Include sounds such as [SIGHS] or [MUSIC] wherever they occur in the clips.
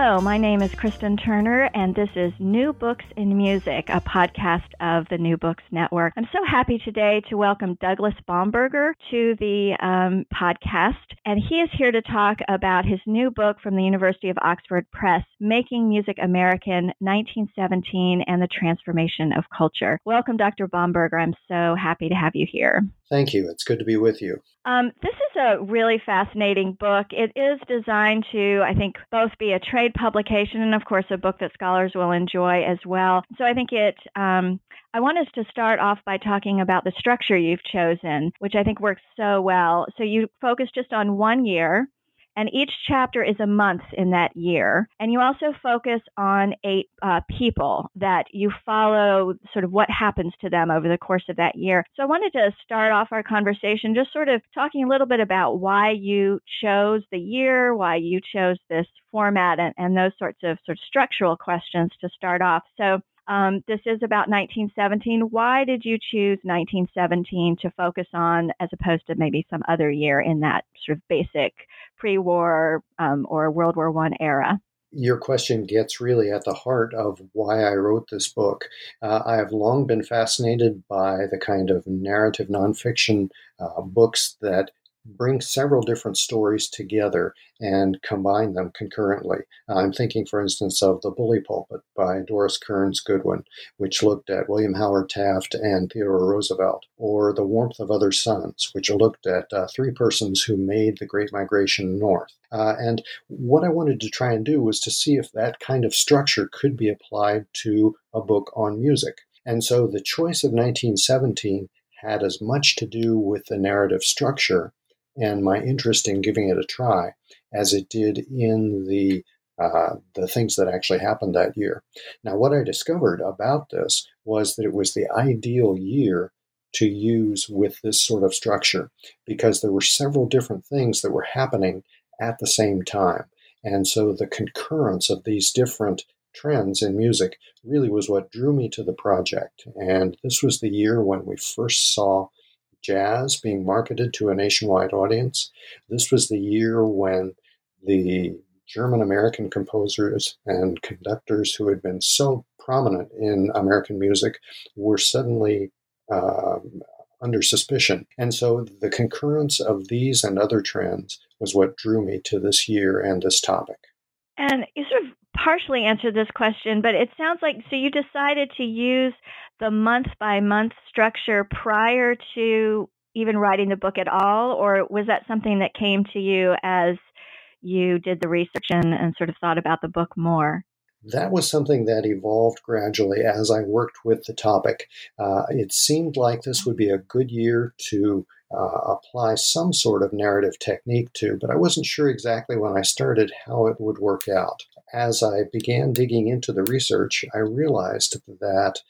Hello, my name is Kristen Turner, and this is New Books in Music, a podcast of the New Books Network. I'm so happy today to welcome Douglas Bomberger to the um, podcast, and he is here to talk about his new book from the University of Oxford Press, Making Music American 1917 and the Transformation of Culture. Welcome, Dr. Bomberger. I'm so happy to have you here. Thank you. It's good to be with you. Um, this is a really fascinating book. It is designed to, I think, both be a trade publication and, of course, a book that scholars will enjoy as well. So I think it, um, I want us to start off by talking about the structure you've chosen, which I think works so well. So you focus just on one year and each chapter is a month in that year. And you also focus on eight uh, people that you follow sort of what happens to them over the course of that year. So I wanted to start off our conversation just sort of talking a little bit about why you chose the year, why you chose this format, and, and those sorts of sort of structural questions to start off. So um, this is about 1917. Why did you choose 1917 to focus on as opposed to maybe some other year in that sort of basic pre-war um, or World War One era? Your question gets really at the heart of why I wrote this book. Uh, I have long been fascinated by the kind of narrative nonfiction uh, books that bring several different stories together and combine them concurrently. I'm thinking, for instance, of The Bully Pulpit by Doris Kearns Goodwin, which looked at William Howard Taft and Theodore Roosevelt, or The Warmth of Other Suns, which looked at uh, three persons who made the Great Migration North. Uh, and what I wanted to try and do was to see if that kind of structure could be applied to a book on music. And so the choice of 1917 had as much to do with the narrative structure and my interest in giving it a try as it did in the uh, the things that actually happened that year. Now, what I discovered about this was that it was the ideal year to use with this sort of structure because there were several different things that were happening at the same time. And so the concurrence of these different trends in music really was what drew me to the project. And this was the year when we first saw jazz being marketed to a nationwide audience. This was the year when the German American composers and conductors who had been so prominent in American music were suddenly uh, under suspicion. And so the concurrence of these and other trends was what drew me to this year and this topic. And sort of partially answered this question, but it sounds like so you decided to use the month by month structure prior to even writing the book at all, or was that something that came to you as you did the research and, and sort of thought about the book more? That was something that evolved gradually as I worked with the topic. Uh, it seemed like this would be a good year to uh, apply some sort of narrative technique to, but I wasn't sure exactly when I started how it would work out. As I began digging into the research, I realized that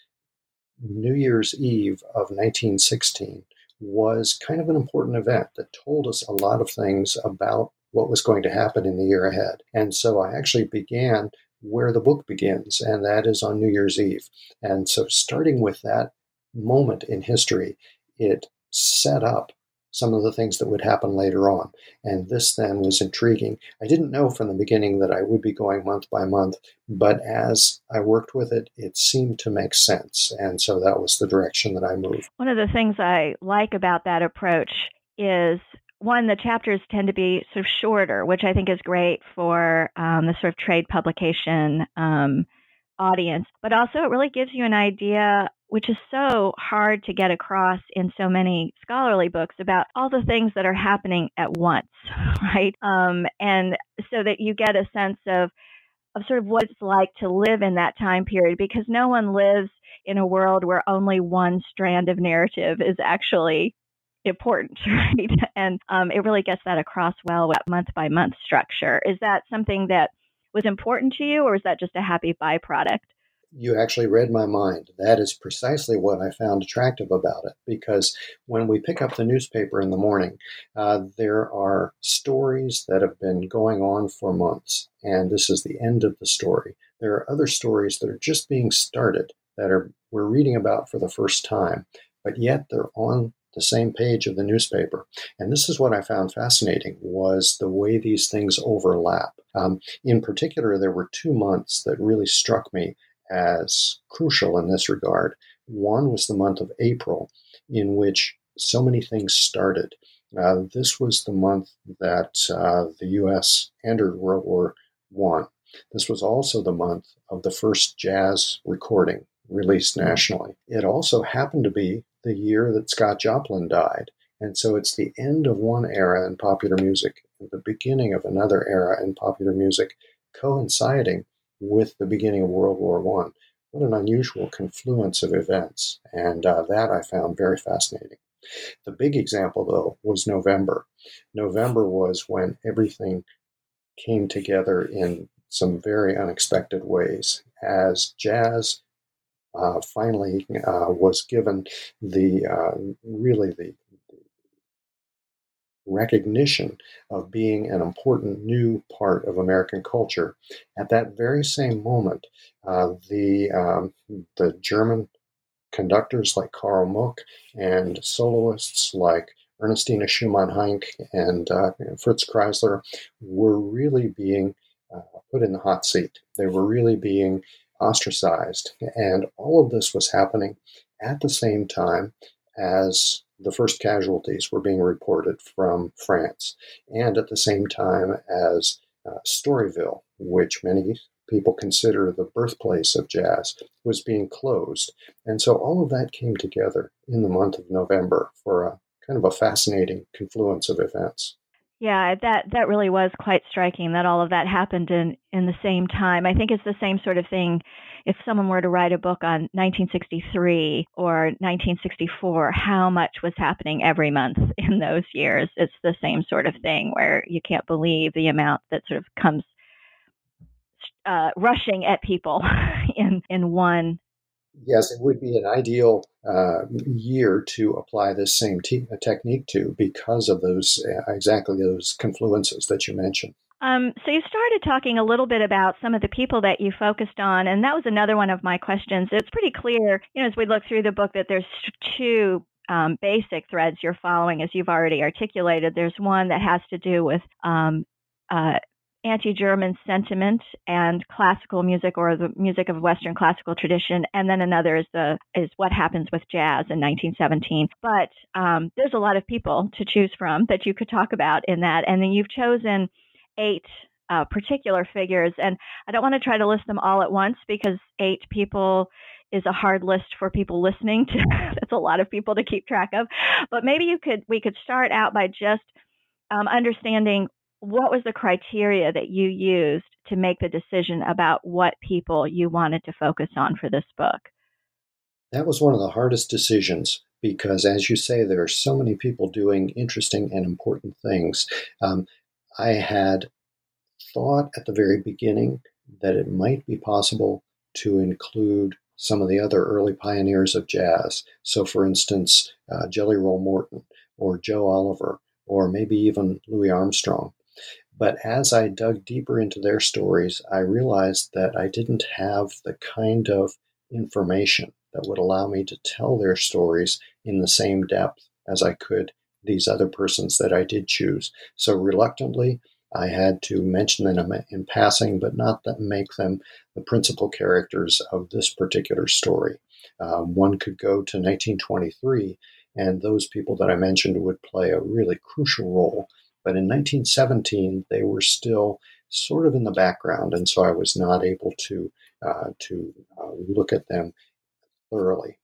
New Year's Eve of 1916 was kind of an important event that told us a lot of things about what was going to happen in the year ahead. And so I actually began where the book begins, and that is on New Year's Eve. And so starting with that moment in history, it set up some of the things that would happen later on. And this then was intriguing. I didn't know from the beginning that I would be going month by month, but as I worked with it, it seemed to make sense. And so that was the direction that I moved. One of the things I like about that approach is one, the chapters tend to be sort of shorter, which I think is great for um, the sort of trade publication um, audience, but also it really gives you an idea which is so hard to get across in so many scholarly books about all the things that are happening at once, [LAUGHS] right? Um, and so that you get a sense of of sort of what it's like to live in that time period because no one lives in a world where only one strand of narrative is actually important, [LAUGHS] right? And um, it really gets that across well with month by month structure. Is that something that was important to you, or is that just a happy byproduct? You actually read my mind. That is precisely what I found attractive about it because when we pick up the newspaper in the morning, uh, there are stories that have been going on for months, and this is the end of the story. There are other stories that are just being started that are we're reading about for the first time, but yet they're on the same page of the newspaper. And this is what I found fascinating was the way these things overlap. Um, in particular, there were two months that really struck me as crucial in this regard. One was the month of April, in which so many things started. Uh, this was the month that uh, the U.S. entered World War One. This was also the month of the first jazz recording released nationally. It also happened to be the year that Scott Joplin died. And so it's the end of one era in popular music, the beginning of another era in popular music, coinciding with the beginning of World War One. What an unusual confluence of events, and uh, that I found very fascinating. The big example, though, was November. November was when everything came together in some very unexpected ways as jazz uh, finally uh, was given the uh, really the recognition of being an important new part of American culture. At that very same moment, uh, the um, the German conductors like Karl Muck and soloists like Ernestina Schumann Heink and uh, Fritz Kreisler were really being uh, put in the hot seat. They were really being ostracized. And all of this was happening at the same time as the first casualties were being reported from France, and at the same time as uh, Storyville, which many people consider the birthplace of jazz, was being closed. And so all of that came together in the month of November for a kind of a fascinating confluence of events. Yeah, that that really was quite striking that all of that happened in in the same time. I think it's the same sort of thing if someone were to write a book on 1963 or 1964, how much was happening every month [LAUGHS] in those years. It's the same sort of thing where you can't believe the amount that sort of comes uh, rushing at people [LAUGHS] in in one yes, it would be an ideal uh, year to apply this same te- technique to because of those uh, exactly those confluences that you mentioned. Um, so you started talking a little bit about some of the people that you focused on, and that was another one of my questions. It's pretty clear, you know, as we look through the book, that there's two um, basic threads you're following, as you've already articulated. There's one that has to do with um, uh, anti-German sentiment and classical music or the music of Western classical tradition, and then another is the is what happens with jazz in 1917. But um, there's a lot of people to choose from that you could talk about in that, and then you've chosen eight uh, particular figures, and I don't want to try to list them all at once because eight people is a hard list for people listening to. [LAUGHS] That's a lot of people to keep track of, but maybe you could we could start out by just um, understanding what was the criteria that you used to make the decision about what people you wanted to focus on for this book? That was one of the hardest decisions because, as you say, there are so many people doing interesting and important things. Um, I had thought at the very beginning that it might be possible to include some of the other early pioneers of jazz. So, for instance, uh, Jelly Roll Morton or Joe Oliver or maybe even Louis Armstrong. But as I dug deeper into their stories, I realized that I didn't have the kind of information that would allow me to tell their stories in the same depth as I could these other persons that I did choose. So reluctantly, I had to mention them in passing, but not make them the principal characters of this particular story. Um, one could go to 1923, and those people that I mentioned would play a really crucial role but in 1917, they were still sort of in the background, and so I was not able to uh, to uh, look at them thoroughly.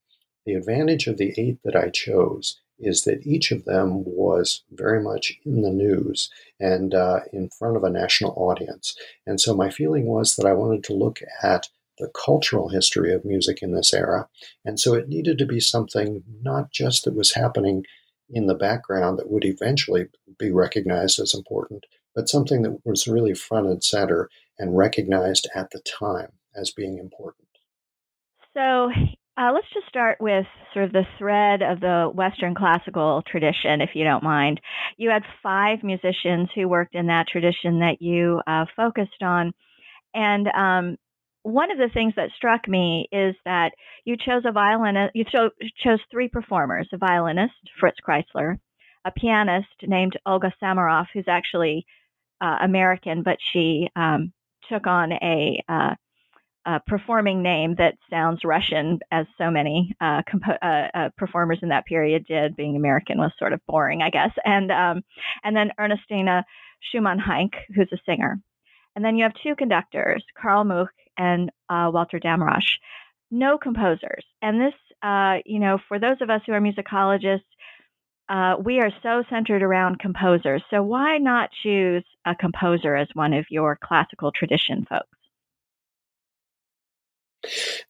The advantage of the eight that I chose is that each of them was very much in the news and uh, in front of a national audience. And so my feeling was that I wanted to look at the cultural history of music in this era. And so it needed to be something not just that was happening in the background that would eventually be recognized as important, but something that was really front and center and recognized at the time as being important. So uh, let's just start with sort of the thread of the Western classical tradition, if you don't mind. You had five musicians who worked in that tradition that you uh, focused on. And um, one of the things that struck me is that you chose a violinist, you cho- chose three performers a violinist, Fritz Kreisler, a pianist named Olga Samaroff, who's actually uh, American, but she um, took on a, uh, performing name that sounds Russian, as so many uh, compo- uh, uh, performers in that period did. Being American was sort of boring, I guess. And um, and then Ernestina Schumann Heink, who's a singer. And then you have two conductors, Karl Muck and uh, Walter Damrosch. No composers. And this, uh, you know, for those of us who are musicologists, uh, we are so centered around composers. So why not choose a composer as one of your classical tradition folks?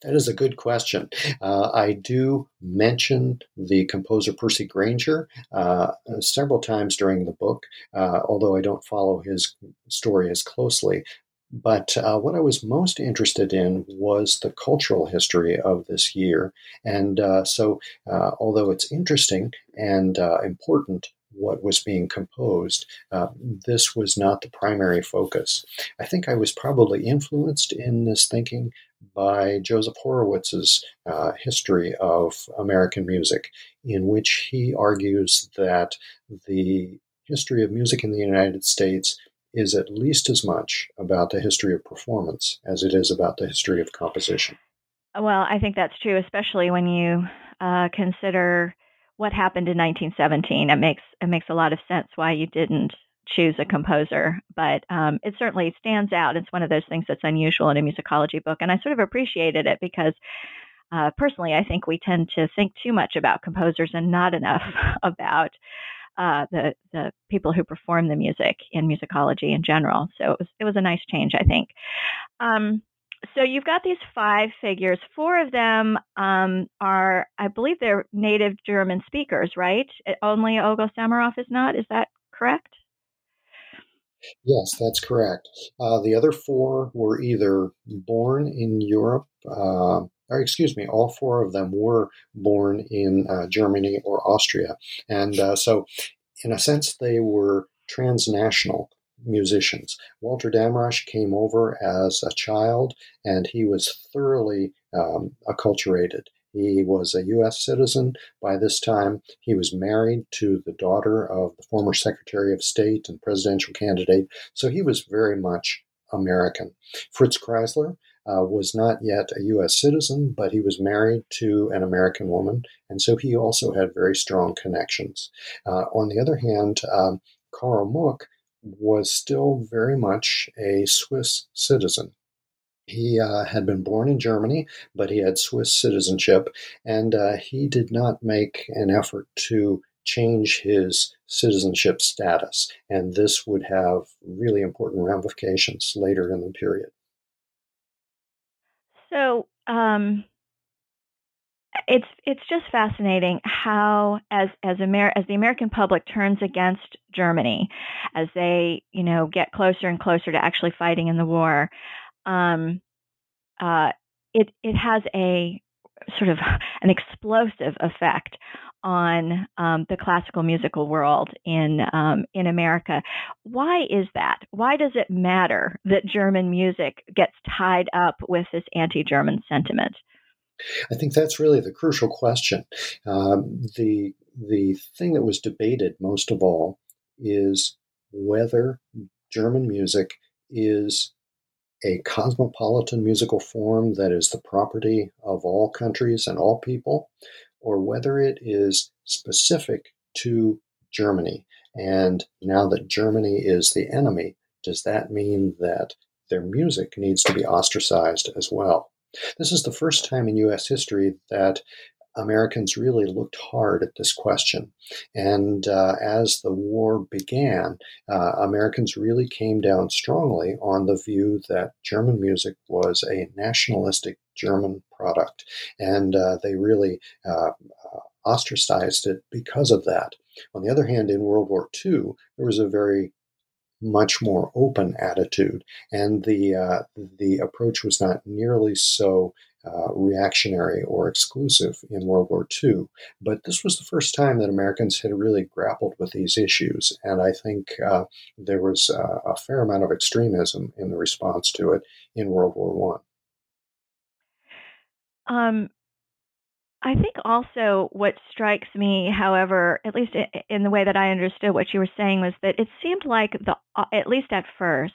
That is a good question. Uh, I do mention the composer Percy Grainger uh, several times during the book, uh, although I don't follow his story as closely. But uh, what I was most interested in was the cultural history of this year. And uh, so, uh, although it's interesting and important, what was being composed. Uh, this was not the primary focus. I think I was probably influenced in this thinking by Joseph Horowitz's uh, history of American music, in which he argues that the history of music in the United States is at least as much about the history of performance as it is about the history of composition. Well, I think that's true, especially when you uh, consider what happened in 1917. It makes it makes a lot of sense why you didn't choose a composer, but um, it certainly stands out. It's one of those things that's unusual in a musicology book, and I sort of appreciated it because. Uh, personally, I think we tend to think too much about composers and not enough [LAUGHS] about uh, the the people who perform the music in musicology in general. So it was it was a nice change, I think. Um, so you've got these five figures. Four of them um, are, I believe, they're native German speakers, right? Only Olga Samaroff is not. Is that correct? Yes, that's correct. Uh, the other four were either born in Europe, uh, or excuse me, all four of them were born in uh, Germany or Austria. And uh, so, in a sense, they were transnational musicians. Walter Damrosch came over as a child and he was thoroughly um, acculturated. He was a U.S. citizen by this time. He was married to the daughter of the former Secretary of State and presidential candidate, so he was very much American. Fritz Kreisler uh, was not yet a U.S. citizen, but he was married to an American woman, and so he also had very strong connections. Uh, on the other hand, um, Karl Muck was still very much a Swiss citizen. He uh, had been born in Germany, but he had Swiss citizenship, and uh, he did not make an effort to change his citizenship status. And this would have really important ramifications later in the period. So, um, it's it's just fascinating how as as Amer- as the American public turns against Germany as they you know get closer and closer to actually fighting in the war um, uh, it it has a sort of [LAUGHS] an explosive effect on um, the classical musical world in um, in America. Why is that? Why does it matter that German music gets tied up with this anti-German sentiment? I think that's really the crucial question. Um, the the thing that was debated most of all is whether German music is a cosmopolitan musical form that is the property of all countries and all people, or whether it is specific to Germany. And now that Germany is the enemy, does that mean that their music needs to be ostracized as well? This is the first time in U.S. history that Americans really looked hard at this question. And uh, as the war began, uh, Americans really came down strongly on the view that German music was a nationalistic German product. And uh, they really uh, ostracized it because of that. On the other hand, in World War II, there was a very much more open attitude, and the uh, the approach was not nearly so uh, reactionary or exclusive in World War II. But this was the first time that Americans had really grappled with these issues, and I think uh, there was a fair amount of extremism in the response to it in World War One. Um, I think also what strikes me, however, at least in the way that I understood what you were saying, was that it seemed like the, uh, at least at first,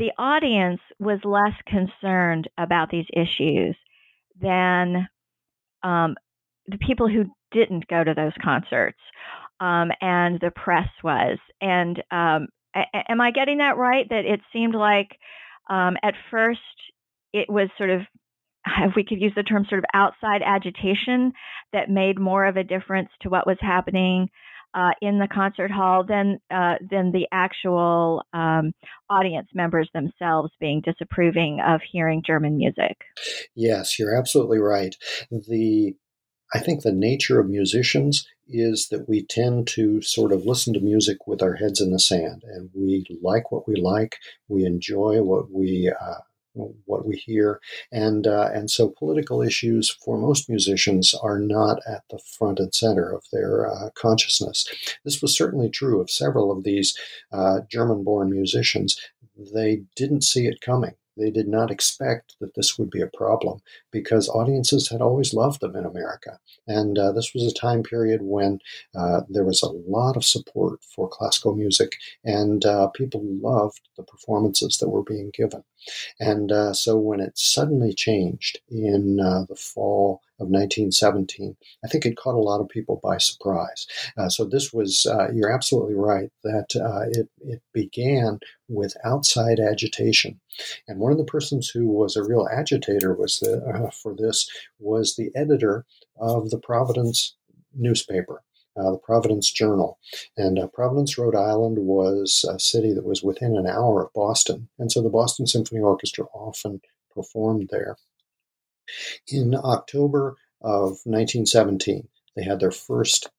the audience was less concerned about these issues than um, the people who didn't go to those concerts, um, and the press was. And um, a- am I getting that right? That it seemed like um, at first it was sort of if [LAUGHS] we could use the term sort of outside agitation that made more of a difference to what was happening uh, in the concert hall than uh, than the actual um, audience members themselves being disapproving of hearing German music. Yes, you're absolutely right. The I think the nature of musicians is that we tend to sort of listen to music with our heads in the sand, and we like what we like, we enjoy what we uh, what we hear, and uh, and so political issues for most musicians are not at the front and center of their uh, consciousness. This was certainly true of several of these uh, German-born musicians. They didn't see it coming. They did not expect that this would be a problem because audiences had always loved them in America. And uh, this was a time period when uh, there was a lot of support for classical music, and uh, people loved the performances that were being given. And uh, so when it suddenly changed in uh, the fall of 1917, I think it caught a lot of people by surprise. Uh, so this was, uh, you're absolutely right, that uh, it, it began with outside agitation. And one of the persons who was a real agitator was the, uh, for this was the editor of the Providence newspaper. Uh, the Providence Journal. And uh, Providence, Rhode Island was a city that was within an hour of Boston. And so the Boston Symphony Orchestra often performed there. In October of 1917, they had their first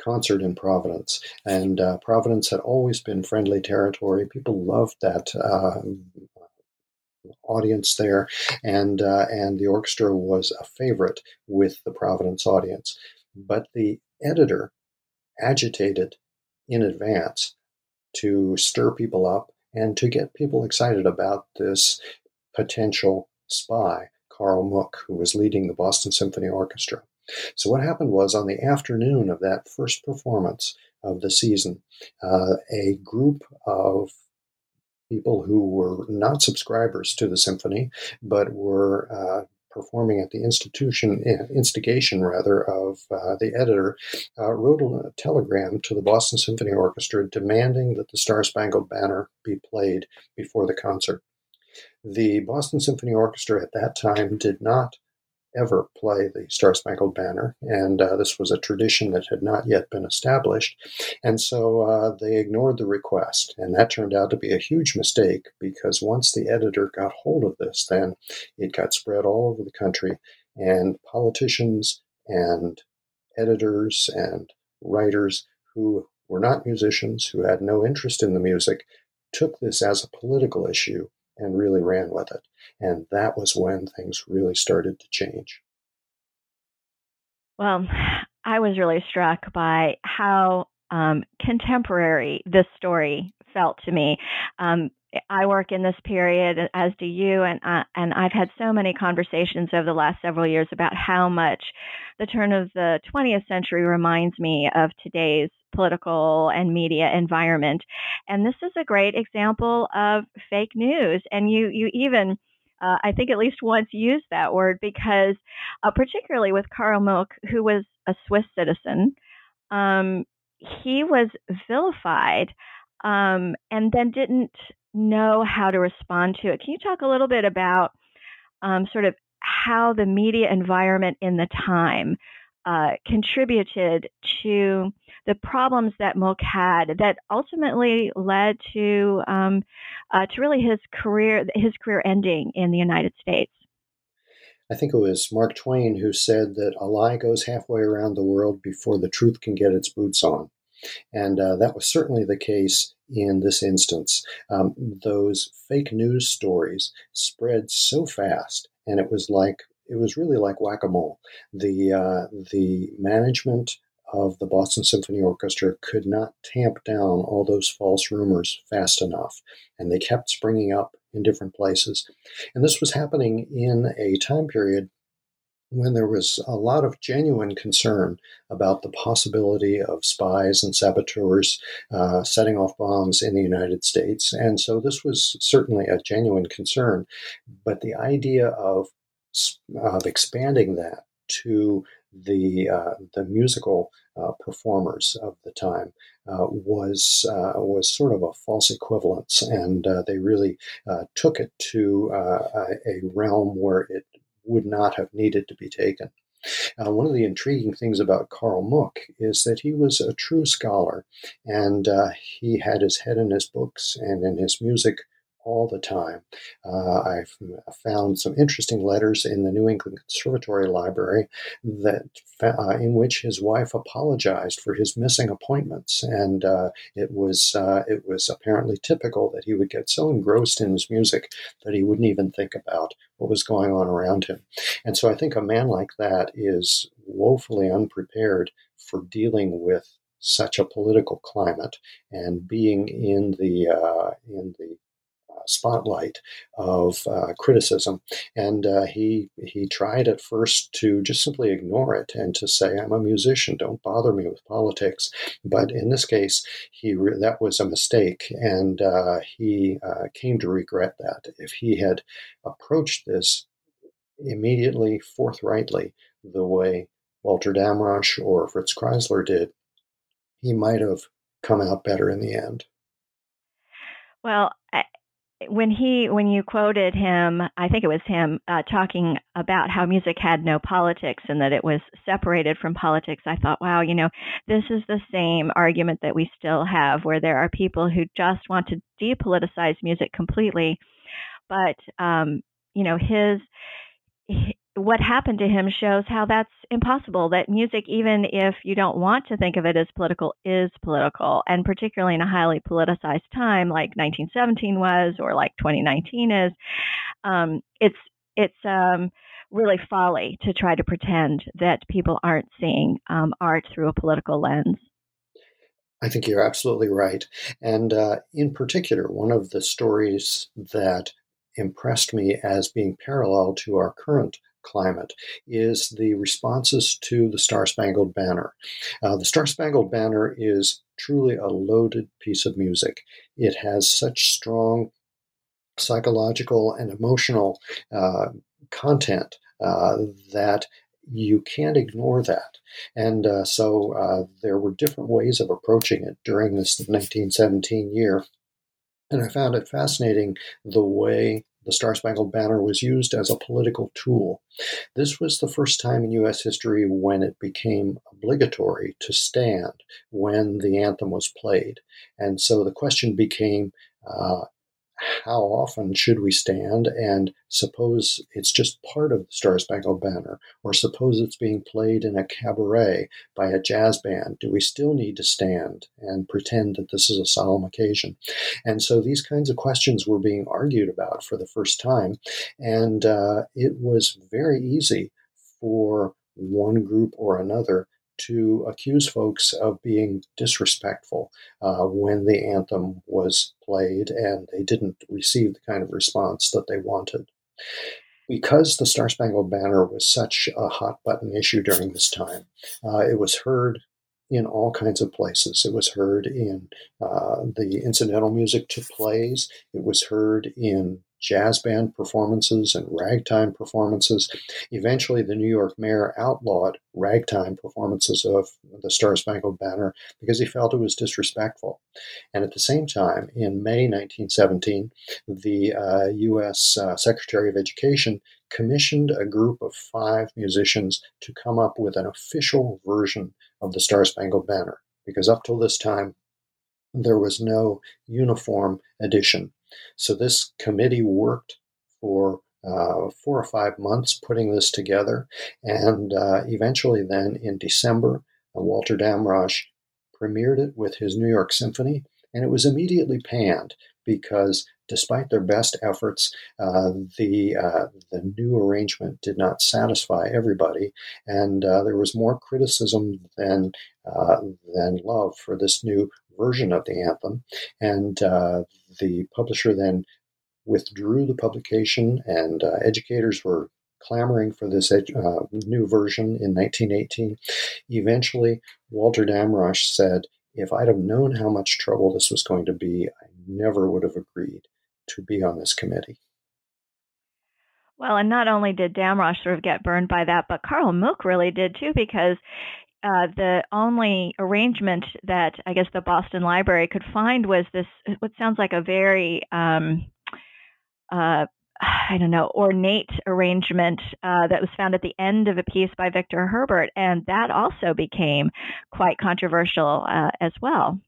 concert in Providence. And uh, Providence had always been friendly territory. People loved that uh, audience there, and uh, and the orchestra was a favorite with the Providence audience. But the editor agitated in advance to stir people up and to get people excited about this potential spy Karl Muck, who was leading the Boston Symphony Orchestra. So, what happened was on the afternoon of that first performance of the season, uh, a group of people who were not subscribers to the symphony, but were uh, performing at the institution instigation rather of uh, the editor uh, wrote a telegram to the Boston Symphony Orchestra demanding that the Star Spangled Banner be played before the concert. The Boston Symphony Orchestra at that time did not ever play the Star Spangled Banner, and uh, this was a tradition that had not yet been established. And so uh, they ignored the request, and that turned out to be a huge mistake because once the editor got hold of this, then it got spread all over the country, and politicians and editors and writers who were not musicians, who had no interest in the music, took this as a political issue and really ran with it. And that was when things really started to change. Well, [SIGHS] I was really struck by how um, contemporary this story felt to me. Um, I work in this period, as do you, and uh, and I've had so many conversations over the last several years about how much the turn of the 20th century reminds me of today's political and media environment. And this is a great example of fake news. And you you even uh, I think at least once used that word because, uh, particularly with Karl Muck, who was a Swiss citizen, um, he was vilified um, and then didn't know how to respond to it. Can you talk a little bit about um, sort of how the media environment in the time uh, contributed to the problems that Muck had that ultimately led to um, uh, to really his career his career ending in the United States. I think it was Mark Twain who said that a lie goes halfway around the world before the truth can get its boots on. And uh, that was certainly the case in this instance. Um, those fake news stories spread so fast, and it was like it was really like whack a mole. The uh, the management of the Boston Symphony Orchestra could not tamp down all those false rumors fast enough, and they kept springing up in different places. And this was happening in a time period when there was a lot of genuine concern about the possibility of spies and saboteurs uh, setting off bombs in the United States. And so this was certainly a genuine concern. But the idea of, of expanding that to the, uh, the musical uh, performers of the time uh, was uh, was sort of a false equivalence, and uh, they really uh, took it to a realm where it would not have needed to be taken. Uh, one of the intriguing things about Karl Muck is that he was a true scholar and uh, he had his head in his books and in his music all the time. Uh, I've found some interesting letters in the New England Conservatory Library that uh, in which his wife apologized for his missing appointments, and uh, it was uh, it was apparently typical that he would get so engrossed in his music that he wouldn't even think about what was going on around him. And so I think a man like that is woefully unprepared for dealing with such a political climate and being in the uh, in the spotlight of uh, criticism. And uh, he he tried at first to just simply ignore it and to say, "I'm a musician. Don't bother me with politics." But in this case, he re- that was a mistake, and uh, he uh, came to regret that. If he had approached this immediately, forthrightly, the way Walter Damrosch or Fritz Kreisler did, he might have come out better in the end. Well, when he when you quoted him i think it was him uh, talking about how music had no politics and that it was separated from politics i thought wow you know this is the same argument that we still have where there are people who just want to depoliticize music completely. But um you know his what happened to him shows how that's impossible that music even if you don't want to think of it as political is political and particularly in a highly politicized time like 1917 was or like 2019 is um, it's it's um, really folly to try to pretend that people aren't seeing um, art through a political lens I think you're absolutely right. And uh, in particular, one of the stories that impressed me as being parallel to our current climate is the responses to the Star Spangled Banner. Uh, the Star Spangled Banner is truly a loaded piece of music. It has such strong psychological and emotional uh, content uh, that you can't ignore that. And uh, so uh, there were different ways of approaching it during this 1917 year. And I found it fascinating the way the Star Spangled Banner was used as a political tool. This was the first time in U.S. history when it became obligatory to stand when the anthem was played. And so the question became uh, how often should we stand? And suppose it's just part of the Star Spangled Banner, or suppose it's being played in a cabaret by a jazz band. Do we still need to stand and pretend that this is a solemn occasion? And so these kinds of questions were being argued about for the first time. And uh, it was very easy for one group or another to accuse folks of being disrespectful uh, when the anthem was played and they didn't receive the kind of response that they wanted. Because the Star Spangled Banner was such a hot button issue during this time, uh, it was heard in all kinds of places. It was heard in uh, the incidental music to plays. It was heard in jazz band performances and ragtime performances. Eventually, the New York mayor outlawed ragtime performances of the Star Spangled Banner because he felt it was disrespectful. And at the same time, in May 1917, the uh, U.S. Uh, Secretary of Education commissioned a group of five musicians to come up with an official version of the Star Spangled Banner. Because up till this time, there was no uniform edition so this committee worked for uh, four or five months putting this together, and uh, eventually, then in December, uh, Walter Damrosch premiered it with his New York Symphony, and it was immediately panned because despite their best efforts, uh, the uh, the new arrangement did not satisfy everybody, and uh, there was more criticism than than love for this new version of the anthem. And the publisher then withdrew the publication, and uh, educators were clamoring for this uh, new version in 1918. Eventually, Walter Damrosch said, If I'd have known how much trouble this was going to be, I never would have agreed to be on this committee. Well, and not only did Damrosch sort of get burned by that, but Karl Muck really did too, because uh, the only arrangement that I guess the Boston Library could find was this, what sounds like a very, um, uh, I don't know, ornate arrangement uh, that was found at the end of a piece by Victor Herbert, and that also became quite controversial uh, as well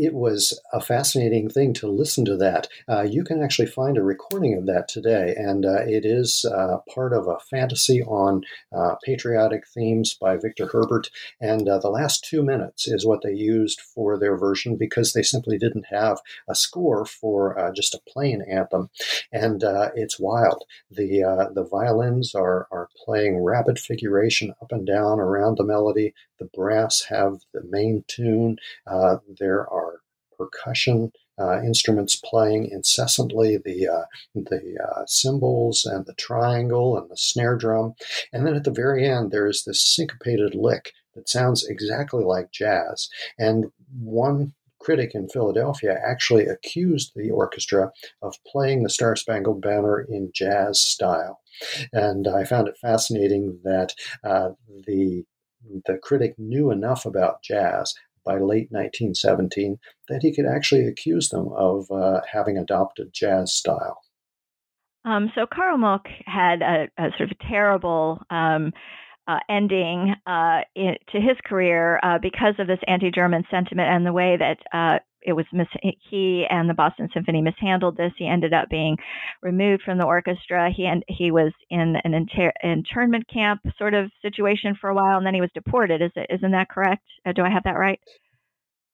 it was a fascinating thing to listen to that. Uh, you can actually find a recording of that today, and uh, it is uh, part of a fantasy on uh, patriotic themes by Victor Herbert. And uh, the last two minutes is what they used for their version because they simply didn't have a score for uh, just a plain anthem. And it's wild. The the violins are are playing rapid figuration up and down around the melody. The brass have the main tune. there are percussion uh, instruments playing incessantly the uh, the uh, cymbals and the triangle and the snare drum, and then at the very end there is this syncopated lick that sounds exactly like jazz. And one critic in Philadelphia actually accused the orchestra of playing the Star Spangled Banner in jazz style, and I found it fascinating that uh, the the critic knew enough about jazz by late 1917 that he could actually accuse them of uh, having adopted jazz style. Um, so Karl Muck had a, a, sort of terrible um, uh, ending uh, in, to his career uh, because of this anti-German sentiment and the way that uh, it was mis- he and the Boston Symphony mishandled this. He ended up being removed from the orchestra. He and he was in an inter- internment camp sort of situation for a while, and then he was deported. Is it isn't that correct? Uh, do I have that right?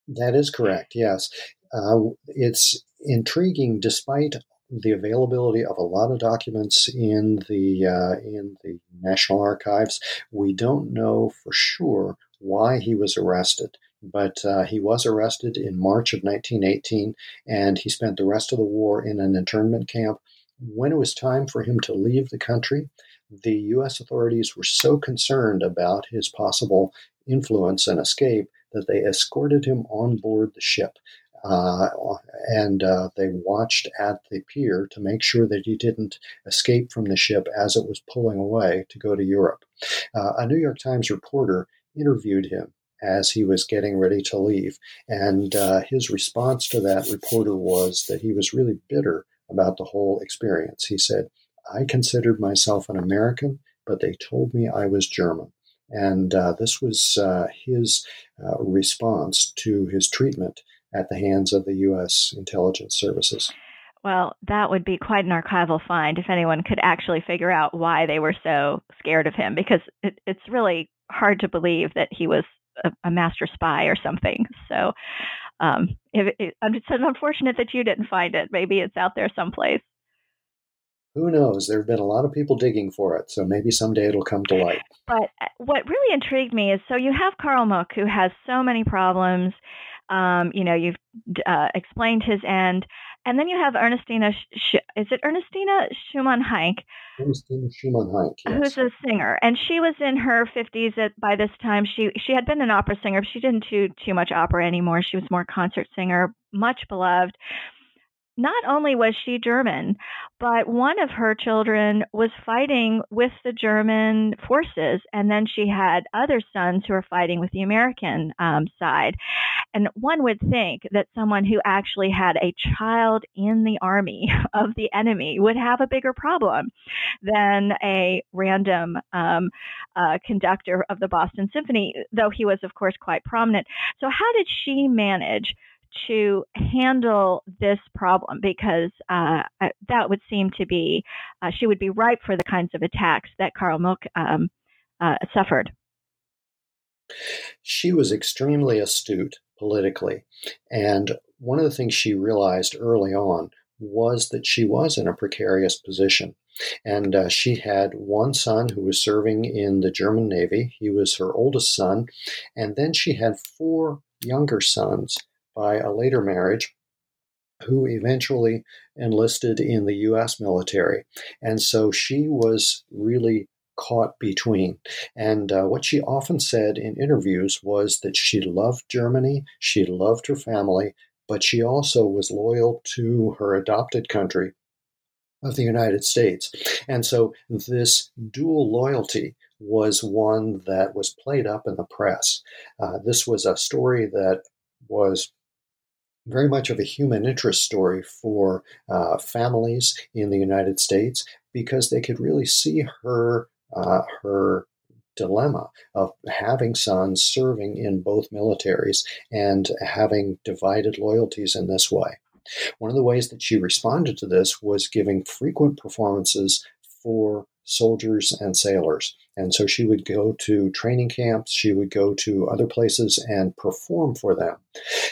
That is correct. Yes, uh, it's intriguing despite the availability of a lot of documents in the uh, in the National Archives. We don't know for sure why he was arrested but uh, he was arrested in March of 1918 and he spent the rest of the war in an internment camp. When it was time for him to leave the country, the U.S. authorities were so concerned about his possible influence and escape that they escorted him on board the ship. Uh, and uh, they watched at the pier to make sure that he didn't escape from the ship as it was pulling away to go to Europe. Uh, a New York Times reporter interviewed him as he was getting ready to leave. And uh, his response to that reporter was that he was really bitter about the whole experience. He said, I considered myself an American, but they told me I was German. And uh, this was uh, his response to his treatment at the hands of the U.S. intelligence services. Well, that would be quite an archival find if anyone could actually figure out why they were so scared of him, because it, it's really hard to believe that he was a, a master spy or something. So um, if it, it's unfortunate that you didn't find it. Maybe it's out there someplace. Who knows? There have been a lot of people digging for it, so maybe someday it'll come to light. But uh, what really intrigued me is so you have Karl Muck, who has so many problems. Um, you know, you've uh, explained his end, and then you have Ernestina. Sch- is it Ernestina Schumann Heink? Ernestina Schumann Heink, yes. who's a singer, and she was in her fifties at, by this time. She she had been an opera singer. She didn't do too much opera anymore. She was more concert singer, much beloved not only was she German, but one of her children was fighting with the German forces, and then she had other sons who were fighting with the American um, side. And one would think that someone who actually had a child in the army [LAUGHS] of the enemy would have a bigger problem than a random um, uh, conductor of the Boston Symphony, though he was, of course, quite prominent. So, how did she manage? To handle this problem because uh, that would seem to be uh, she would be ripe for the kinds of attacks that Karl Muck um, uh, suffered. She was extremely astute politically, and one of the things she realized early on was that she was in a precarious position. And uh, she had one son who was serving in the German Navy. He was her oldest son. And then she had four younger sons by a later marriage. who eventually enlisted in the US military. And so she was really caught between. And uh, what she often said in interviews was that she loved Germany, she loved her family, but she also was loyal to her adopted country of the United States. And so this dual loyalty was one that was played up in the press. Uh, this was a story that was very much of a human interest story for uh, families in the United States because they could really see her uh, her dilemma of having sons serving in both militaries and having divided loyalties in this way. One of the ways that she responded to this was giving frequent performances for soldiers and sailors. And so she would go to training camps, she would go to other places and perform for them.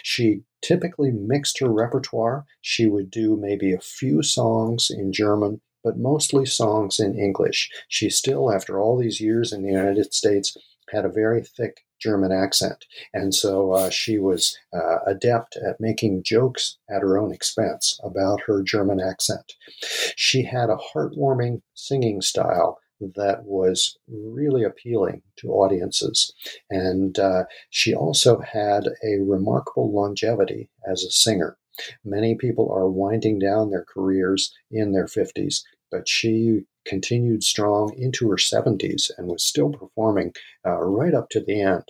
She typically mixed her repertoire. She would do maybe a few songs in German, but mostly songs in English. She still, after all these years in the United States, had a very thick German accent. And so uh, she was uh, adept at making jokes at her own expense about her German accent. She had a heartwarming singing style that was really appealing to audiences. And uh, she also had a remarkable longevity as a singer. Many people are winding down their careers in their 50s, but she continued strong into her 70s and was still performing uh, right up to the end.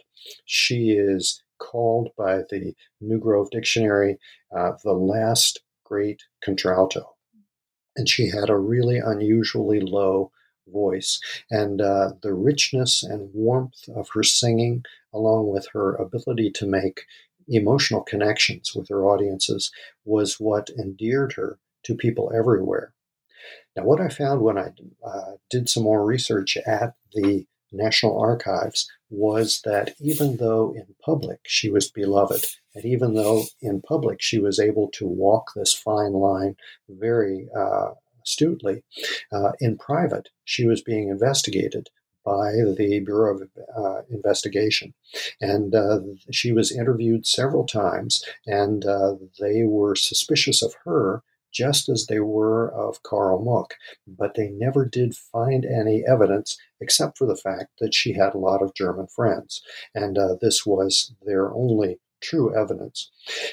She is called by the New Grove Dictionary uh, the last great contralto. And she had a really unusually low voice. And uh, the richness and warmth of her singing, along with her ability to make emotional connections with her audiences, was what endeared her to people everywhere. Now, what I found when I uh, did some more research at the National Archives was that even though in public she was beloved, and even though in public she was able to walk this fine line very uh, astutely, uh, in private she was being investigated by the Bureau of uh, Investigation. And uh, she was interviewed several times, and uh, they were suspicious of her just as they were of Karl Muck, but they never did find any evidence except for the fact that she had a lot of German friends. And uh, this was their only true evidence.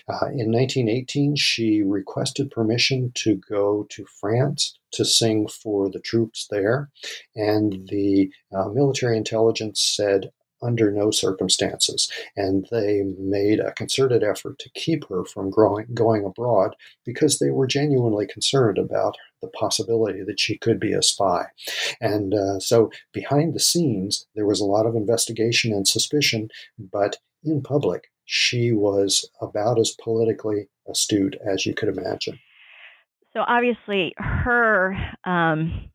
Uh, in 1918, she requested permission to go to France to sing for the troops there, and the uh, military intelligence said, under no circumstances. And they made a concerted effort to keep her from growing, going abroad because they were genuinely concerned about the possibility that she could be a spy. And uh, so behind the scenes, there was a lot of investigation and suspicion, but in public, she was about as politically astute as you could imagine. So obviously, her. Um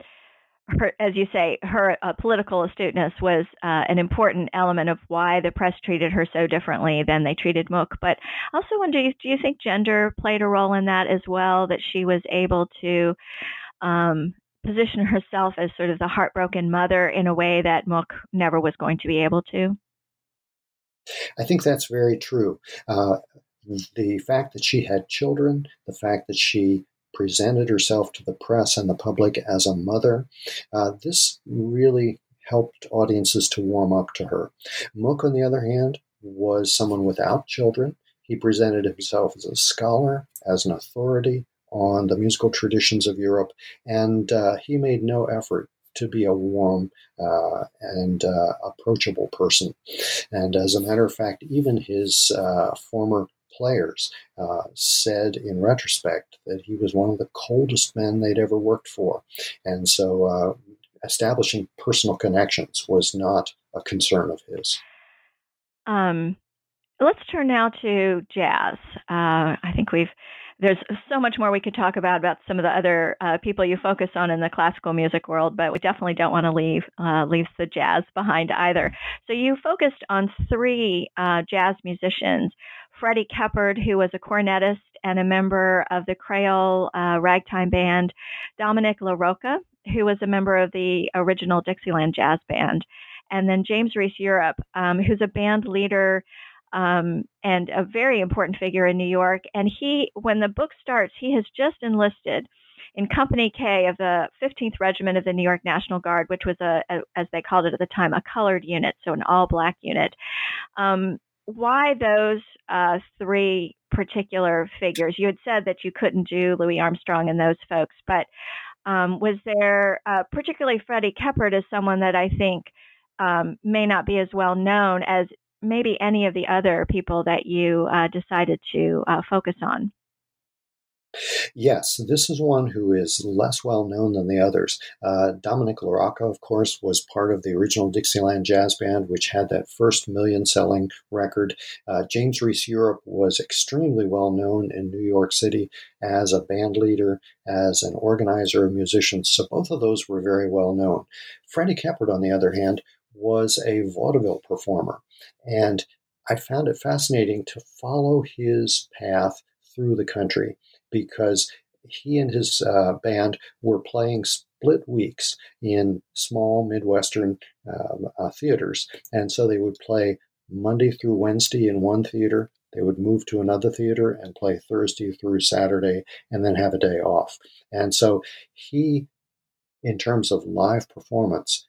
her, as you say, her uh, political astuteness was uh, an important element of why the press treated her so differently than they treated Muck. But I also wonder, do you think gender played a role in that as well? That she was able to um, position herself as sort of the heartbroken mother in a way that Muck never was going to be able to? I think that's very true. Uh, the fact that she had children, the fact that she presented herself to the press and the public as a mother. Uh, this really helped audiences to warm up to her. Muck, on the other hand, was someone without children. He presented himself as a scholar, as an authority on the musical traditions of Europe, and uh, he made no effort to be a warm uh, and uh, approachable person. And as a matter of fact, even his uh, former players uh, said in retrospect that he was one of the coldest men they'd ever worked for. And so uh, establishing personal connections was not a concern of his. Um, let's turn now to jazz. Uh, I think we've there's so much more we could talk about about some of the other uh, people you focus on in the classical music world, but we definitely don't want to leave uh, leave the jazz behind either. So you focused on three uh, jazz musicians Freddie Keppard, who was a cornetist and a member of the Creole uh, ragtime band, Dominic LaRocca, who was a member of the original Dixieland Jazz Band, and then James Reese Europe, um, who's a band leader um, and a very important figure in New York. And he, when the book starts, he has just enlisted in Company K of the 15th Regiment of the New York National Guard, which was a, a as they called it at the time, a colored unit, so an all-black unit. Um, why those uh, three particular figures? You had said that you couldn't do Louis Armstrong and those folks, but um, was there uh, particularly Freddie Keppard as someone that I think um, may not be as well known as maybe any of the other people that you uh, decided to uh, focus on? Yes, this is one who is less well known than the others. Uh, Dominic LaRocca, of course, was part of the original Dixieland Jazz Band, which had that first million selling record. Uh, James Reese Europe was extremely well known in New York City as a band leader, as an organizer of musicians. So both of those were very well known. Freddie Keppard, on the other hand, was a vaudeville performer. And I found it fascinating to follow his path through the country because he and his uh, band were playing split weeks in small Midwestern um, uh, theaters. And so they would play Monday through Wednesday in one theater. They would move to another theater and play Thursday through Saturday and then have a day off. And so he, in terms of live performance,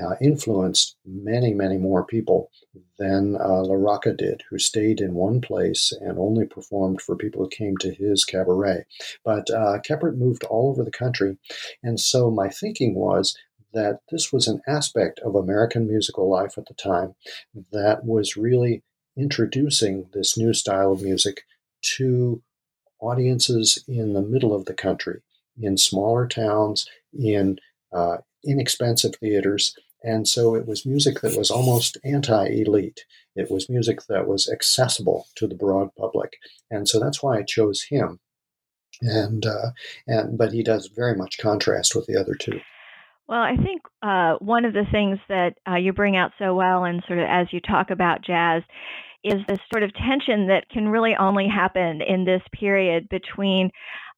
uh, influenced many, many more people than uh, LaRocca did, who stayed in one place and only performed for people who came to his cabaret. But uh, Keppard moved all over the country, and so my thinking was that this was an aspect of American musical life at the time that was really introducing this new style of music to audiences in the middle of the country, in smaller towns, in uh, inexpensive theaters, and so it was music that was almost anti elite. It was music that was accessible to the broad public. And so that's why I chose him. And, uh, and but he does very much contrast with the other two. Well, I think uh, one of the things that uh, you bring out so well, and sort of as you talk about jazz, is this sort of tension that can really only happen in this period between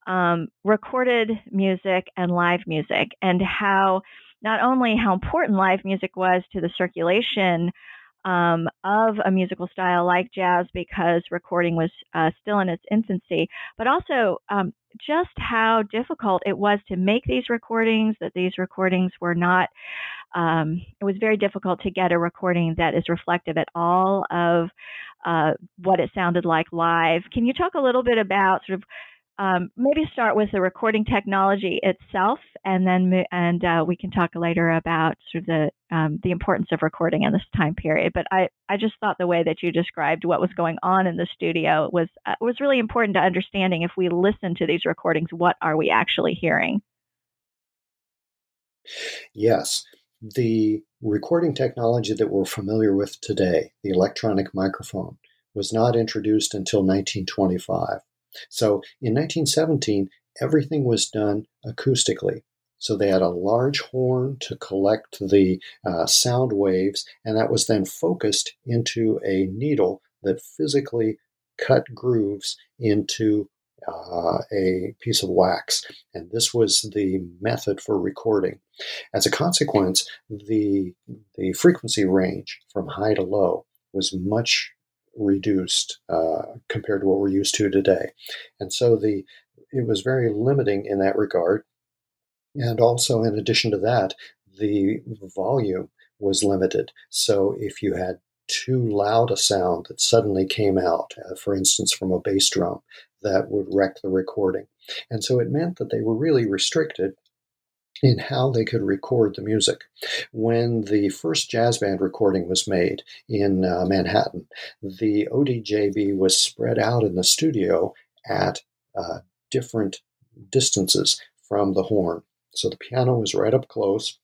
um, recorded music and live music, and how not only how important live music was to the circulation um, of a musical style like jazz because recording was uh, still in its infancy, but also um, just how difficult it was to make these recordings, that these recordings were not, um, it was very difficult to get a recording that is reflective at all of uh, what it sounded like live. Can you talk a little bit about sort of um, maybe start with the recording technology itself, and then and uh, we can talk later about sort of the um, the importance of recording in this time period. But I, I just thought the way that you described what was going on in the studio was uh, was really important to understanding. If we listen to these recordings, what are we actually hearing? Yes, the recording technology that we're familiar with today, the electronic microphone, was not introduced until 1925. So in 1917, everything was done acoustically. So they had a large horn to collect the uh, sound waves, and that was then focused into a needle that physically cut grooves into uh, a piece of wax. And this was the method for recording. As a consequence, the, the frequency range from high to low was much reduced uh, compared to what we're used to today. And so the it was very limiting in that regard. And also, in addition to that, the volume was limited. So if you had too loud a sound that suddenly came out, uh, for instance, from a bass drum, that would wreck the recording. And so it meant that they were really restricted in how they could record the music. When the first jazz band recording was made in uh, Manhattan, the ODJB was spread out in the studio at uh, different distances from the horn. So the piano was right up close.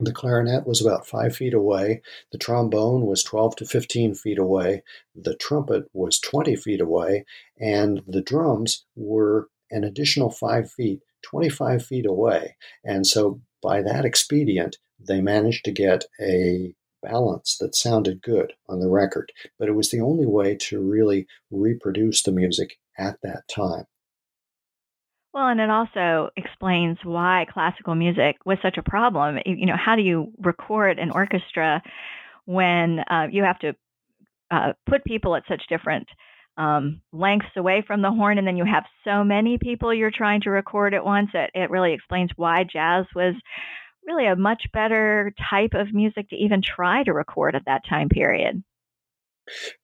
The clarinet was about five feet away. The trombone was 12 to 15 feet away. The trumpet was 20 feet away. And the drums were an additional five feet 25 feet away. And so, by that expedient, they managed to get a balance that sounded good on the record. But it was the only way to really reproduce the music at that time. Well, and it also explains why classical music was such a problem. You know, how do you record an orchestra when uh, you have to uh, put people at such different um, lengths away from the horn, and then you have so many people you're trying to record at once. It, it really explains why jazz was really a much better type of music to even try to record at that time period.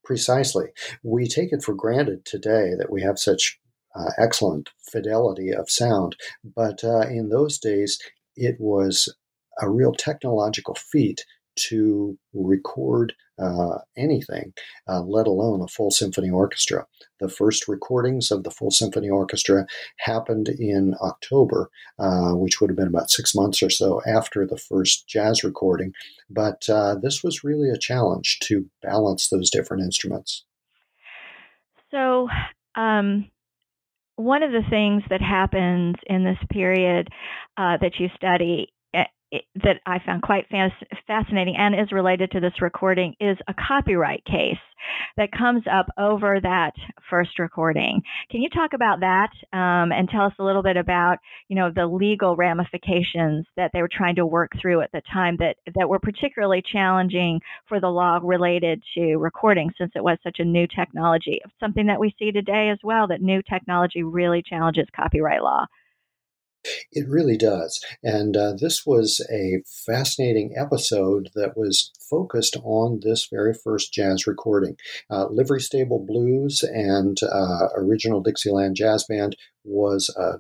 Precisely. We take it for granted today that we have such uh, excellent fidelity of sound, but uh, in those days, it was a real technological feat to record uh, anything, uh, let alone a full symphony orchestra. The first recordings of the full symphony orchestra happened in October, uh, which would have been about six months or so after the first jazz recording. But uh, this was really a challenge to balance those different instruments. So, um, one of the things that happens in this period uh, that you study that I found quite fascinating and is related to this recording is a copyright case that comes up over that first recording. Can you talk about that um, and tell us a little bit about, you know, the legal ramifications that they were trying to work through at the time that that were particularly challenging for the law related to recording, since it was such a new technology. Something that we see today as well that new technology really challenges copyright law. It really does. And uh, this was a fascinating episode that was focused on this very first jazz recording. Uh, Livery Stable Blues and uh, Original Dixieland Jazz Band was a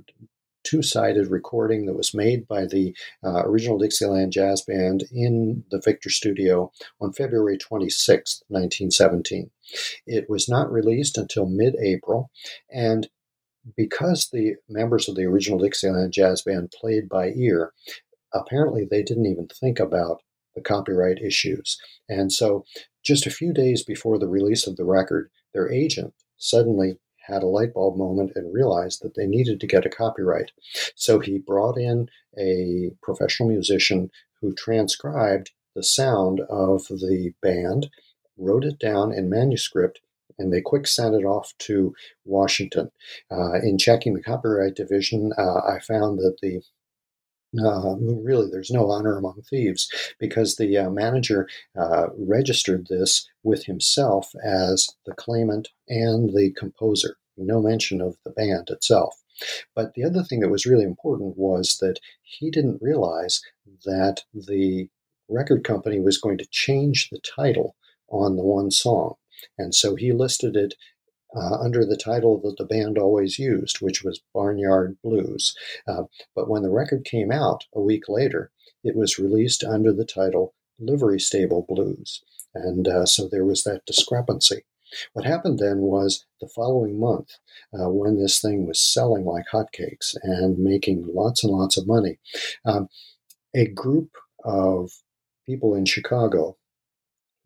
two sided recording that was made by the uh, Original Dixieland Jazz Band in the Victor Studio on February 26, 1917. It was not released until mid April, and because the members of the original Dixieland Jazz Band played by ear, apparently they didn't even think about the copyright issues. And so, just a few days before the release of the record, their agent suddenly had a light bulb moment and realized that they needed to get a copyright. So he brought in a professional musician who transcribed the sound of the band, wrote it down in manuscript, and they quick sent it off to Washington. Uh, in checking the Copyright Division, uh, I found that the uh, really, there's no honor among thieves because the uh, manager uh, registered this with himself as the claimant and the composer. No mention of the band itself. But the other thing that was really important was that he didn't realize that the record company was going to change the title on the one song. And so he listed it uh, under the title that the band always used, which was Barnyard Blues. Uh, but when the record came out a week later, it was released under the title Livery Stable Blues. And uh, so there was that discrepancy. What happened then was the following month, uh, when this thing was selling like hotcakes and making lots and lots of money, um, a group of people in Chicago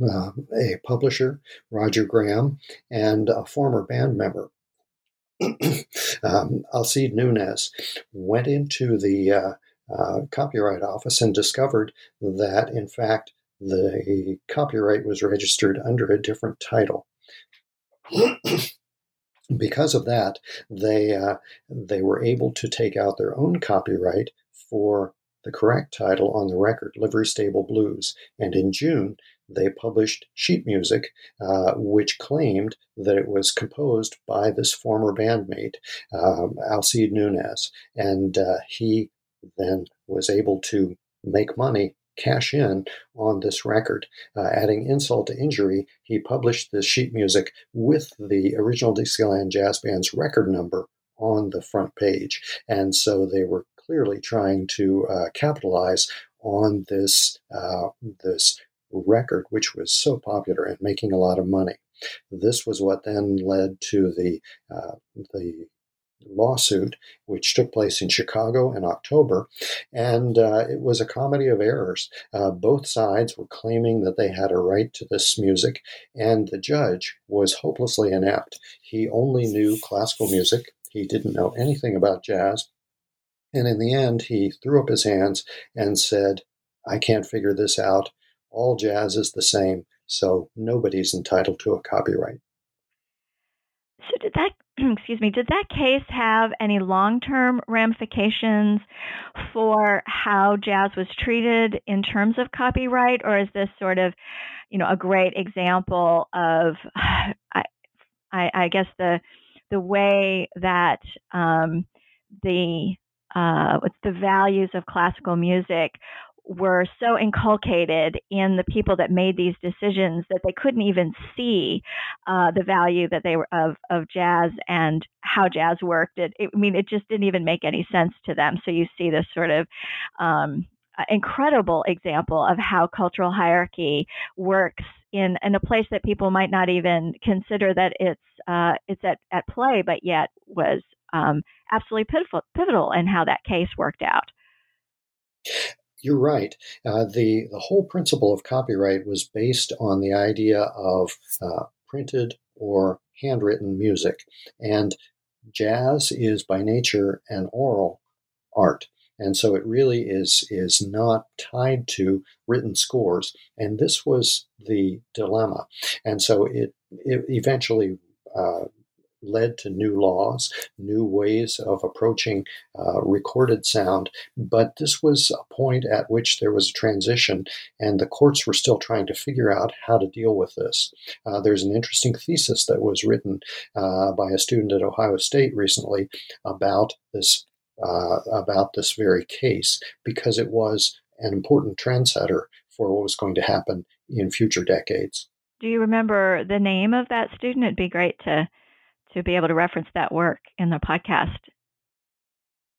uh, a publisher, Roger Graham, and a former band member, [CLEARS THROAT] um, Alcide Nunez, went into the uh, uh, Copyright Office and discovered that, in fact, the copyright was registered under a different title. [CLEARS THROAT] because of that, they uh, they were able to take out their own copyright for the correct title on the record, Livery Stable Blues. And in June, they published sheet music, uh, which claimed that it was composed by this former bandmate, um, Alcide Nunez. And uh, he then was able to make money cash in on this record. Uh, adding insult to injury, he published this sheet music with the original Dixieland Jazz Band's record number on the front page. And so they were clearly trying to uh, capitalize on this uh, this record, which was so popular and making a lot of money. This was what then led to the uh, the lawsuit, which took place in Chicago in October, and uh, it was a comedy of errors. Uh, both sides were claiming that they had a right to this music, and the judge was hopelessly inept. He only knew classical music. He didn't know anything about jazz. And in the end, he threw up his hands and said, I can't figure this out all jazz is the same, so nobody's entitled to a copyright. So did that [CLEARS THROAT] excuse me, did that case have any long-term ramifications for how jazz was treated in terms of copyright or is this sort of, you know, a great example of [SIGHS] I I, I guess the the way that um, the uh, the values of classical music were so inculcated in the people that made these decisions that they couldn't even see uh, the value that they were of of jazz and how jazz worked. It, it, I mean, it just didn't even make any sense to them. So you see this sort of um, incredible example of how cultural hierarchy works in in a place that people might not even consider that it's uh, it's at, at play, but yet was um, absolutely pivotal, pivotal in how that case worked out. You're right. Uh, the the whole principle of copyright was based on the idea of uh, printed or handwritten music, and jazz is by nature an oral art, and so it really is is not tied to written scores. And this was the dilemma, and so it, it eventually uh, led to new laws, new ways of approaching uh, recorded sound. But this was a point at which there was a transition, and the courts were still trying to figure out how to deal with this. Uh, there's an interesting thesis that was written uh, by a student at Ohio State recently about this. Uh, about this very case because it was an important trendsetter for what was going to happen in future decades. Do you remember the name of that student? It'd be great to to be able to reference that work in the podcast.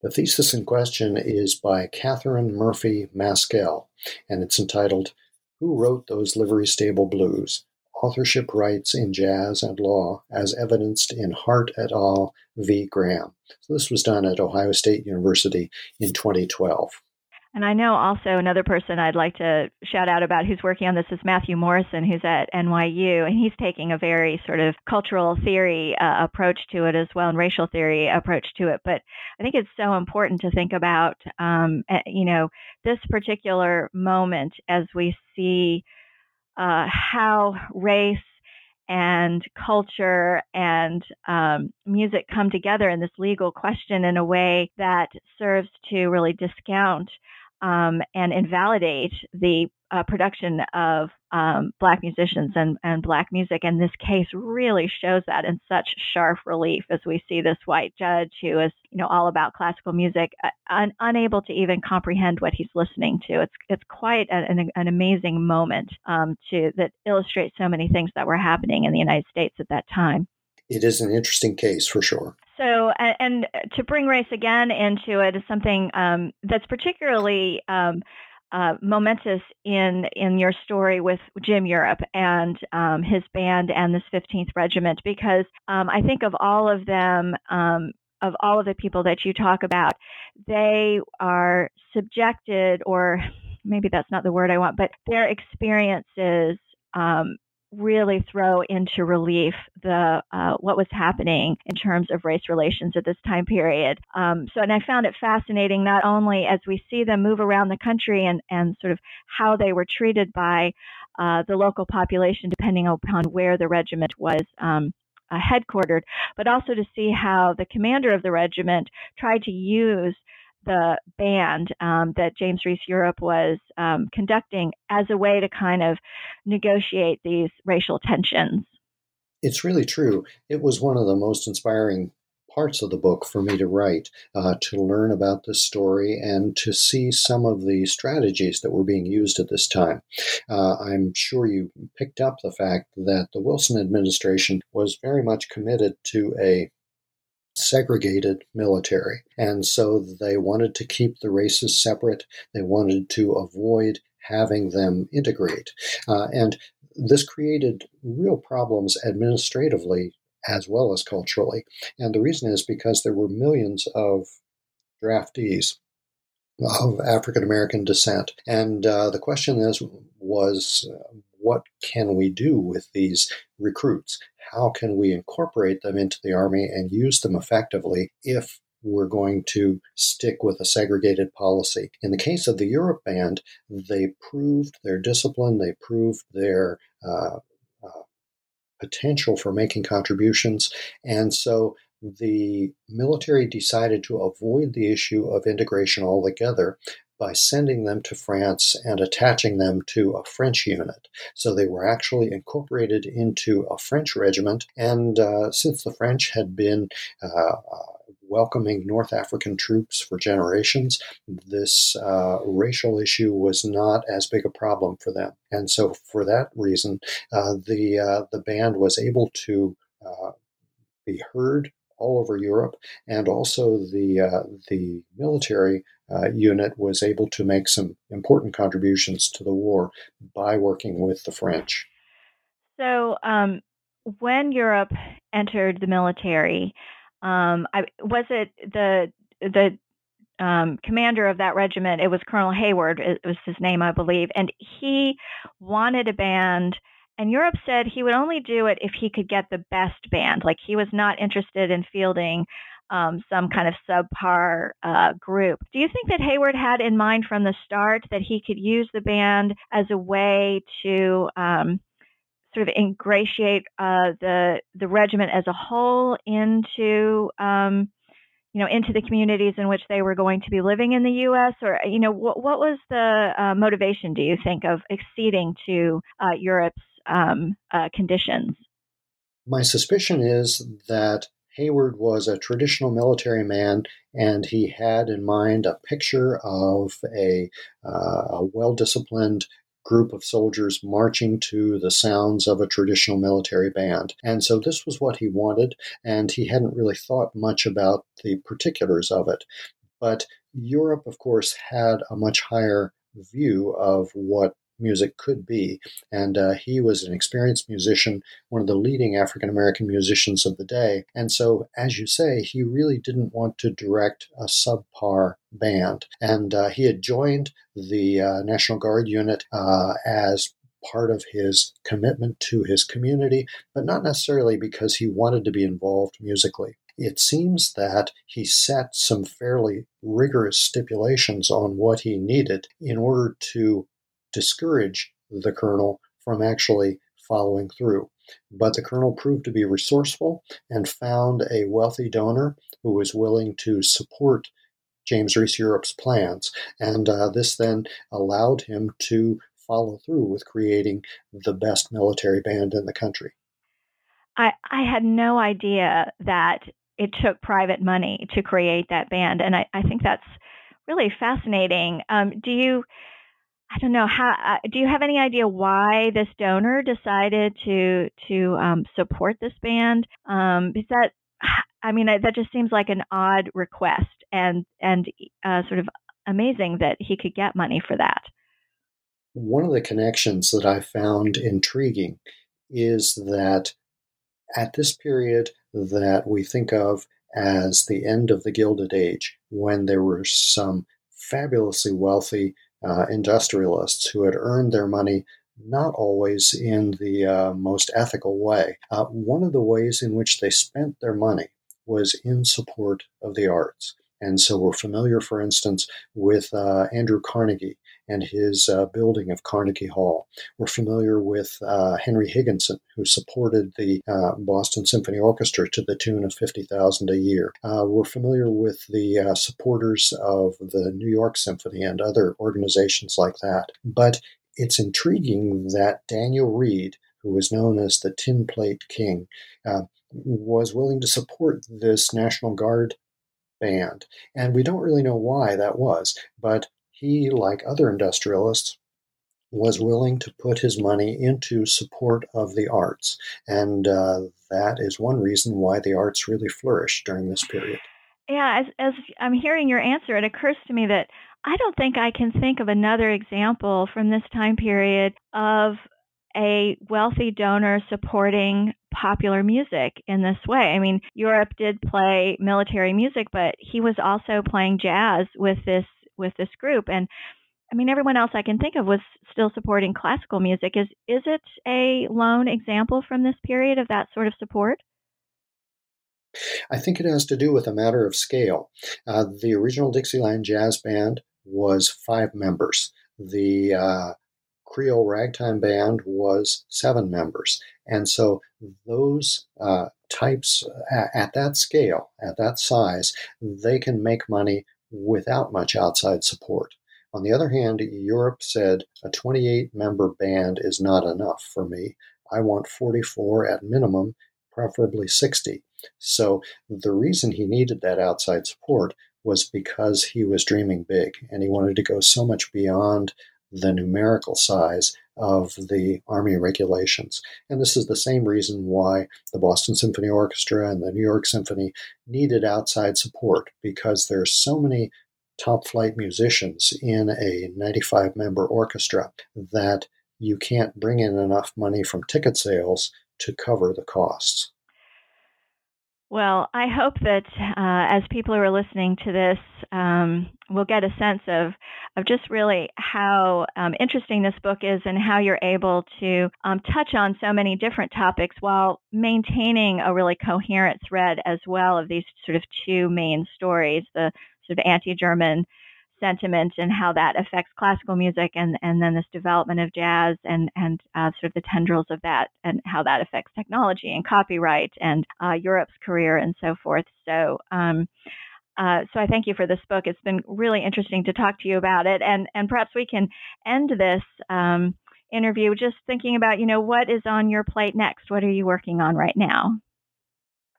The thesis in question is by Catherine Murphy Maskell, and it's entitled Who Wrote Those Livery Stable Blues? Authorship Rights in Jazz and Law as Evidenced in Hart et al. v. Graham. So this was done at Ohio State University in 2012. And I know also another person I'd like to shout out about who's working on this is Matthew Morrison, who's at NYU, and he's taking a very sort of cultural theory uh, approach to it as well, and racial theory approach to it. But I think it's so important to think about, um, you know, this particular moment as we see uh, how race and culture and um, music come together in this legal question in a way that serves to really discount um, and invalidate the uh, production of um, black musicians and, and black music. And this case really shows that in such sharp relief as we see this white judge who is, you know, all about classical music, uh, un- unable to even comprehend what he's listening to. It's it's quite an, an amazing moment um, to that illustrates so many things that were happening in the United States at that time. It is an interesting case for sure. So, and to bring race again into it is something um, that's particularly um, uh, momentous in in your story with Jim Europe and um, his band and this 15th Regiment, because um, I think of all of them, um, of all of the people that you talk about, they are subjected, or maybe that's not the word I want, but their experiences um, really throw into relief the uh, what was happening in terms of race relations at this time period. Um, so, and I found it fascinating not only as we see them move around the country and and sort of how they were treated by uh, the local population, depending upon where the regiment was. Um, uh, headquartered, but also to see how the commander of the regiment tried to use the band um, that James Reese Europe was um, conducting as a way to kind of negotiate these racial tensions. It's really true. It was one of the most inspiring parts of the book for me to write, uh, to learn about this story and to see some of the strategies that were being used at this time. Uh, I'm sure you picked up the fact that the Wilson administration was very much committed to a segregated military. And so they wanted to keep the races separate. They wanted to avoid having them integrate. Uh, and this created real problems administratively as well as culturally. And the reason is because there were millions of draftees of African American descent. And uh, the question is was uh, what can we do with these recruits? How can we incorporate them into the Army and use them effectively if we're going to stick with a segregated policy. In the case of the Europe Band, they proved their discipline, they proved their uh, uh, potential for making contributions. And so the military decided to avoid the issue of integration altogether by sending them to France and attaching them to a French unit. So they were actually incorporated into a French regiment. And uh, since the French had been uh, uh welcoming North African troops for generations, this uh, racial issue was not as big a problem for them. And so, for that reason, uh, the uh, the band was able to be heard all over Europe, and also the uh, the military uh, unit was able to make some important contributions to the war by working with the French. So, um, when Europe entered the military, um, I, was it the the um, commander of that regiment? It was Colonel Hayward. It was his name, I believe, and he wanted a band and Europe said he would only do it if he could get the best band. Like he was not interested in fielding um, some kind of subpar uh, group. Do you think that Hayward had in mind from the start that he could use the band as a way to um, sort of ingratiate uh, the the regiment as a whole into um, you know into the communities in which they were going to be living in the U.S. or you know what what was the uh, motivation? Do you think of acceding to uh, Europe's um, uh, conditions. My suspicion is that Hayward was a traditional military man, and he had in mind a picture of a, uh, a well disciplined group of soldiers marching to the sounds of a traditional military band. And so this was what he wanted, and he hadn't really thought much about the particulars of it. But Europe, of course, had a much higher view of what music could be. And uh, he was an experienced musician, one of the leading African American musicians of the day. And so, as you say, he really didn't want to direct a subpar band. And uh, he had joined the uh, National Guard unit uh, as part of his commitment to his community, but not necessarily because he wanted to be involved musically it seems that he set some fairly rigorous stipulations on what he needed in order to discourage the colonel from actually following through. But the colonel proved to be resourceful and found a wealthy donor who was willing to support James Reese Europe's plans. And uh, this then allowed him to follow through with creating the best military band in the country. I, I had no idea that it took private money to create that band. And I, I think that's really fascinating. Um, do you I don't know how. Uh, do you have any idea why this donor decided to to um, support this band? Um, is that [SIGHS] I mean that just seems like an odd request and and uh, sort of amazing that he could get money for that. One of the connections that I found intriguing is that at this period that we think of as the end of the Gilded Age, when there were some fabulously wealthy uh, industrialists who had earned their money not always in the uh, most ethical way. Uh, one of the ways in which they spent their money was in support of the arts. And so we're familiar, for instance, with uh, Andrew Carnegie and his uh, building of Carnegie Hall. We're familiar with uh, Henry Higginson, who supported the uh, Boston Symphony Orchestra to the tune of 50000 a year. Uh, we're familiar with the uh, supporters of the New York Symphony and other organizations like that. But it's intriguing that Daniel Reid, who was known as the Tin Plate King, uh, was willing to support this National Guard band. And we don't really know why that was, but he, like other industrialists, was willing to put his money into support of the arts. And uh, that is one reason why the arts really flourished during this period. Yeah, as, as I'm hearing your answer, it occurs to me that I don't think I can think of another example from this time period of a wealthy donor supporting popular music in this way. I mean, Europe did play military music, but he was also playing jazz with this with this group and I mean everyone else I can think of was still supporting classical music. Is is it a lone example from this period of that sort of support? I think it has to do with a matter of scale. Uh, the original Dixieland Jazz Band was five members. The uh, Creole Ragtime Band was seven members. And so those uh, types at, at that scale, at that size, they can make money without much outside support. On the other hand, Europe said a 28 member band is not enough for me. I want 44 at minimum, preferably 60. So the reason he needed that outside support was because he was dreaming big and he wanted to go so much beyond the numerical size of the Army regulations. And this is the same reason why the Boston Symphony Orchestra and the New York Symphony needed outside support because there's so many top flight musicians in a 95 member orchestra that you can't bring in enough money from ticket sales to cover the costs. Well, I hope that uh, as people who are listening to this um, will get a sense of of just really how um, interesting this book is and how you're able to um, touch on so many different topics while maintaining a really coherent thread as well of these sort of two main stories: the sort of anti-German sentiment and how that affects classical music and, and then this development of jazz and, and uh, sort of the tendrils of that and how that affects technology and copyright and uh, Europe's career and so forth. So, um, uh, so I thank you for this book. It's been really interesting to talk to you about it, and and perhaps we can end this um, interview just thinking about you know what is on your plate next. What are you working on right now?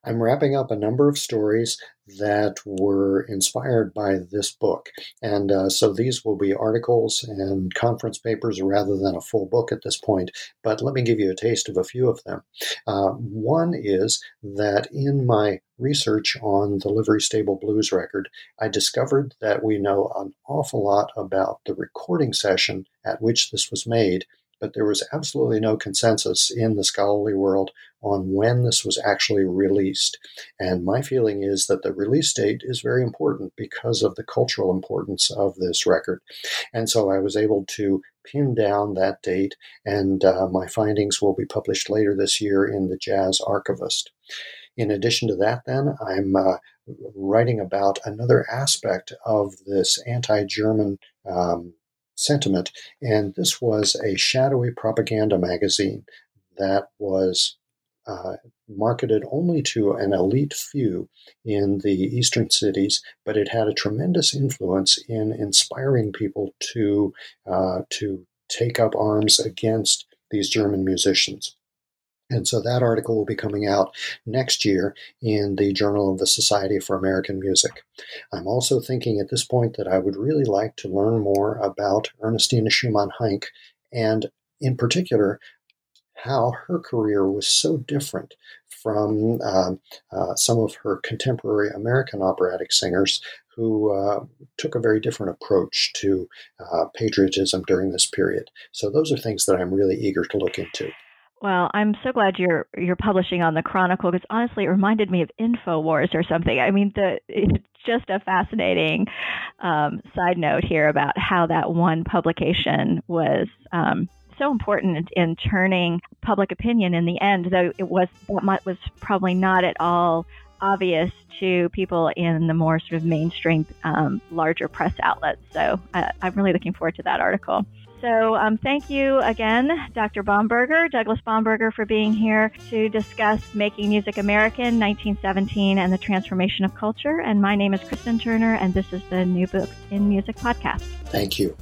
I'm wrapping up a number of stories that were inspired by this book. And uh, so these will be articles and conference papers rather than a full book at this point. But let me give you a taste of a few of them. Uh, one is that in my research on the Livery Stable Blues record, I discovered that we know an awful lot about the recording session at which this was made but there was absolutely no consensus in the scholarly world on when this was actually released. And my feeling is that the release date is very important because of the cultural importance of this record. And so I was able to pin down that date, and uh, my findings will be published later this year in the Jazz Archivist. In addition to that, then, I'm uh, writing about another aspect of this anti German um, sentiment. And this was a shadowy propaganda magazine that was uh, marketed only to an elite few in the eastern cities, but it had a tremendous influence in inspiring people to uh, to take up arms against these German musicians. And so that article will be coming out next year in the Journal of the Society for American Music. I'm also thinking at this point that I would really like to learn more about Ernestine Schumann Heink and, in particular, how her career was so different from uh, uh, some of her contemporary American operatic singers who uh, took a very different approach to uh, patriotism during this period. So, those are things that I'm really eager to look into. Well, I'm so glad you're you're publishing on the Chronicle because honestly, it reminded me of Infowars or something. I mean, the it's just a fascinating um, side note here about how that one publication was um, so important in, in, turning public opinion in the end. Though it was that was probably not at all obvious to people in the more sort of mainstream, um, larger press outlets. So I, I'm really looking forward to that article. So, um, thank you again, Dr. Bomberger, Douglas Bomberger, for being here to discuss Making Music American 1917 and the Transformation of Culture. And my name is Kristen Turner, and this is the New Books in Music podcast. Thank you.